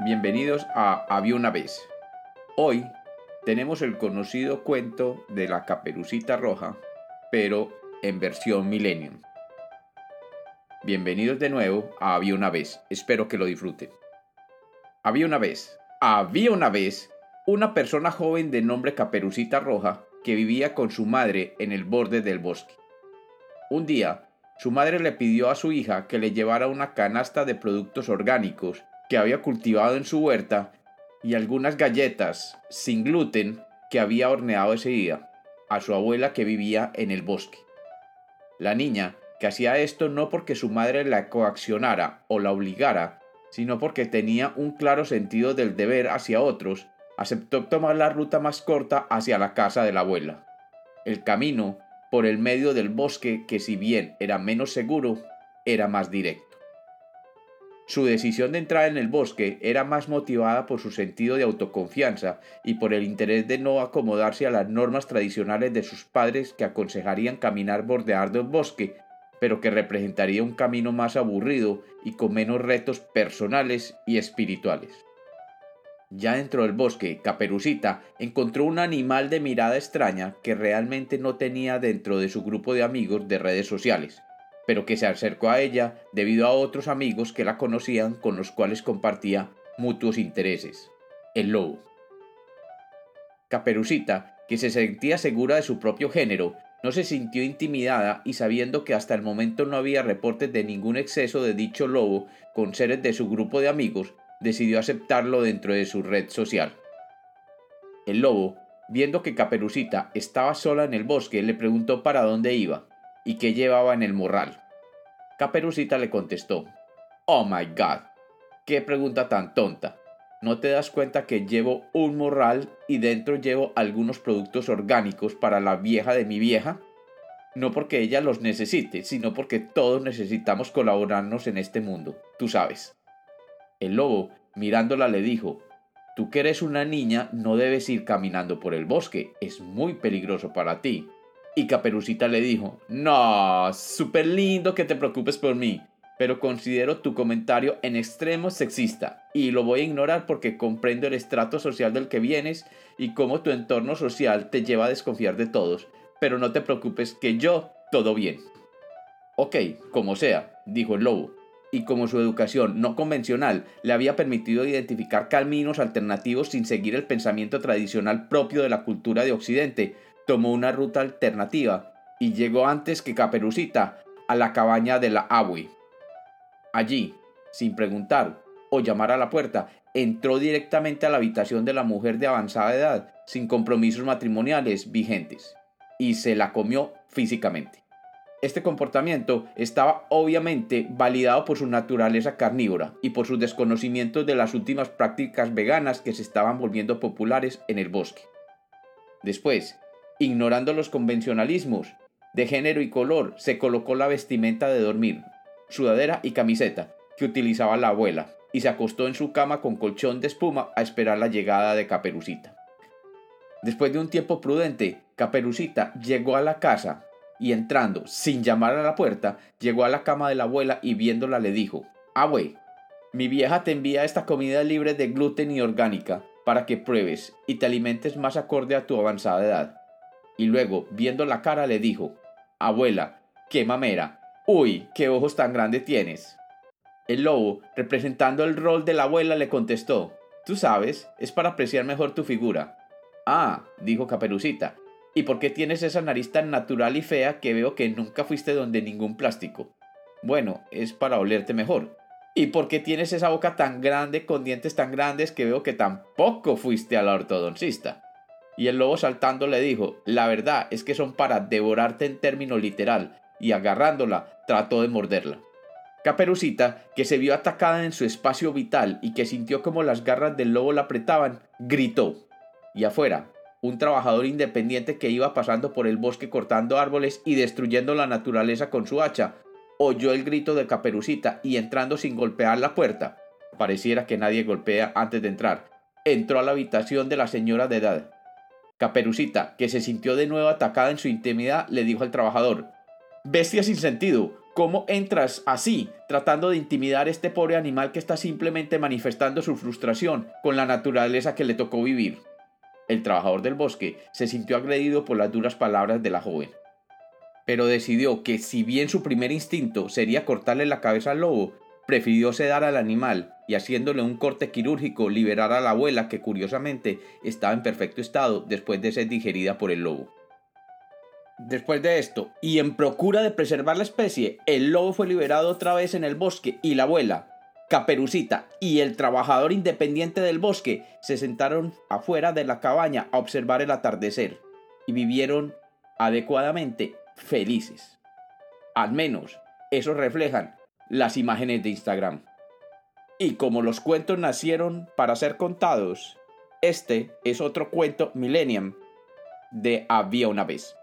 Bienvenidos a Había una vez. Hoy tenemos el conocido cuento de la caperucita roja, pero en versión millennium. Bienvenidos de nuevo a Había una vez. Espero que lo disfruten. Había una vez, había una vez, una persona joven de nombre Caperucita Roja que vivía con su madre en el borde del bosque. Un día, su madre le pidió a su hija que le llevara una canasta de productos orgánicos que había cultivado en su huerta y algunas galletas sin gluten que había horneado ese día a su abuela que vivía en el bosque. La niña, que hacía esto no porque su madre la coaccionara o la obligara, sino porque tenía un claro sentido del deber hacia otros, aceptó tomar la ruta más corta hacia la casa de la abuela. El camino por el medio del bosque que si bien era menos seguro, era más directo. Su decisión de entrar en el bosque era más motivada por su sentido de autoconfianza y por el interés de no acomodarse a las normas tradicionales de sus padres que aconsejarían caminar bordeando el bosque, pero que representaría un camino más aburrido y con menos retos personales y espirituales. Ya dentro del bosque, Caperucita encontró un animal de mirada extraña que realmente no tenía dentro de su grupo de amigos de redes sociales, pero que se acercó a ella debido a otros amigos que la conocían con los cuales compartía mutuos intereses. El lobo. Caperucita, que se sentía segura de su propio género, no se sintió intimidada y sabiendo que hasta el momento no había reportes de ningún exceso de dicho lobo con seres de su grupo de amigos, decidió aceptarlo dentro de su red social. El lobo, viendo que Caperucita estaba sola en el bosque, le preguntó para dónde iba y qué llevaba en el morral. Caperucita le contestó, Oh my god, qué pregunta tan tonta. ¿No te das cuenta que llevo un morral y dentro llevo algunos productos orgánicos para la vieja de mi vieja? No porque ella los necesite, sino porque todos necesitamos colaborarnos en este mundo, tú sabes. El lobo, mirándola, le dijo, Tú que eres una niña, no debes ir caminando por el bosque, es muy peligroso para ti. Y Caperucita le dijo, No, súper lindo que te preocupes por mí, pero considero tu comentario en extremo sexista y lo voy a ignorar porque comprendo el estrato social del que vienes y cómo tu entorno social te lleva a desconfiar de todos, pero no te preocupes que yo, todo bien. Ok, como sea, dijo el lobo, y como su educación no convencional le había permitido identificar caminos alternativos sin seguir el pensamiento tradicional propio de la cultura de Occidente, tomó una ruta alternativa y llegó antes que Caperucita a la cabaña de la Abui. Allí, sin preguntar o llamar a la puerta, entró directamente a la habitación de la mujer de avanzada edad, sin compromisos matrimoniales vigentes, y se la comió físicamente. Este comportamiento estaba obviamente validado por su naturaleza carnívora y por sus desconocimientos de las últimas prácticas veganas que se estaban volviendo populares en el bosque. Después, ignorando los convencionalismos de género y color, se colocó la vestimenta de dormir, sudadera y camiseta que utilizaba la abuela, y se acostó en su cama con colchón de espuma a esperar la llegada de Caperucita. Después de un tiempo prudente, Caperucita llegó a la casa y entrando, sin llamar a la puerta, llegó a la cama de la abuela y viéndola le dijo, Abue, mi vieja te envía esta comida libre de gluten y orgánica para que pruebes y te alimentes más acorde a tu avanzada edad. Y luego, viendo la cara, le dijo, Abuela, qué mamera, uy, qué ojos tan grandes tienes. El lobo, representando el rol de la abuela, le contestó, Tú sabes, es para apreciar mejor tu figura. Ah, dijo Caperucita, ¿Y por qué tienes esa nariz tan natural y fea que veo que nunca fuiste donde ningún plástico? Bueno, es para olerte mejor. ¿Y por qué tienes esa boca tan grande con dientes tan grandes que veo que tampoco fuiste a la ortodoncista? Y el lobo saltando le dijo, la verdad es que son para devorarte en término literal, y agarrándola trató de morderla. Caperucita, que se vio atacada en su espacio vital y que sintió como las garras del lobo la apretaban, gritó. Y afuera, un trabajador independiente que iba pasando por el bosque cortando árboles y destruyendo la naturaleza con su hacha, oyó el grito de Caperucita y entrando sin golpear la puerta, pareciera que nadie golpea antes de entrar, entró a la habitación de la señora de edad. Caperucita, que se sintió de nuevo atacada en su intimidad, le dijo al trabajador, Bestia sin sentido, ¿Cómo entras así, tratando de intimidar a este pobre animal que está simplemente manifestando su frustración con la naturaleza que le tocó vivir? El trabajador del bosque se sintió agredido por las duras palabras de la joven, pero decidió que si bien su primer instinto sería cortarle la cabeza al lobo, prefirió sedar al animal y haciéndole un corte quirúrgico liberar a la abuela que curiosamente estaba en perfecto estado después de ser digerida por el lobo. Después de esto, y en procura de preservar la especie, el lobo fue liberado otra vez en el bosque y la abuela, Caperucita y el trabajador independiente del bosque se sentaron afuera de la cabaña a observar el atardecer y vivieron adecuadamente felices. Al menos eso reflejan las imágenes de Instagram. Y como los cuentos nacieron para ser contados, este es otro cuento Millennium de Había una vez.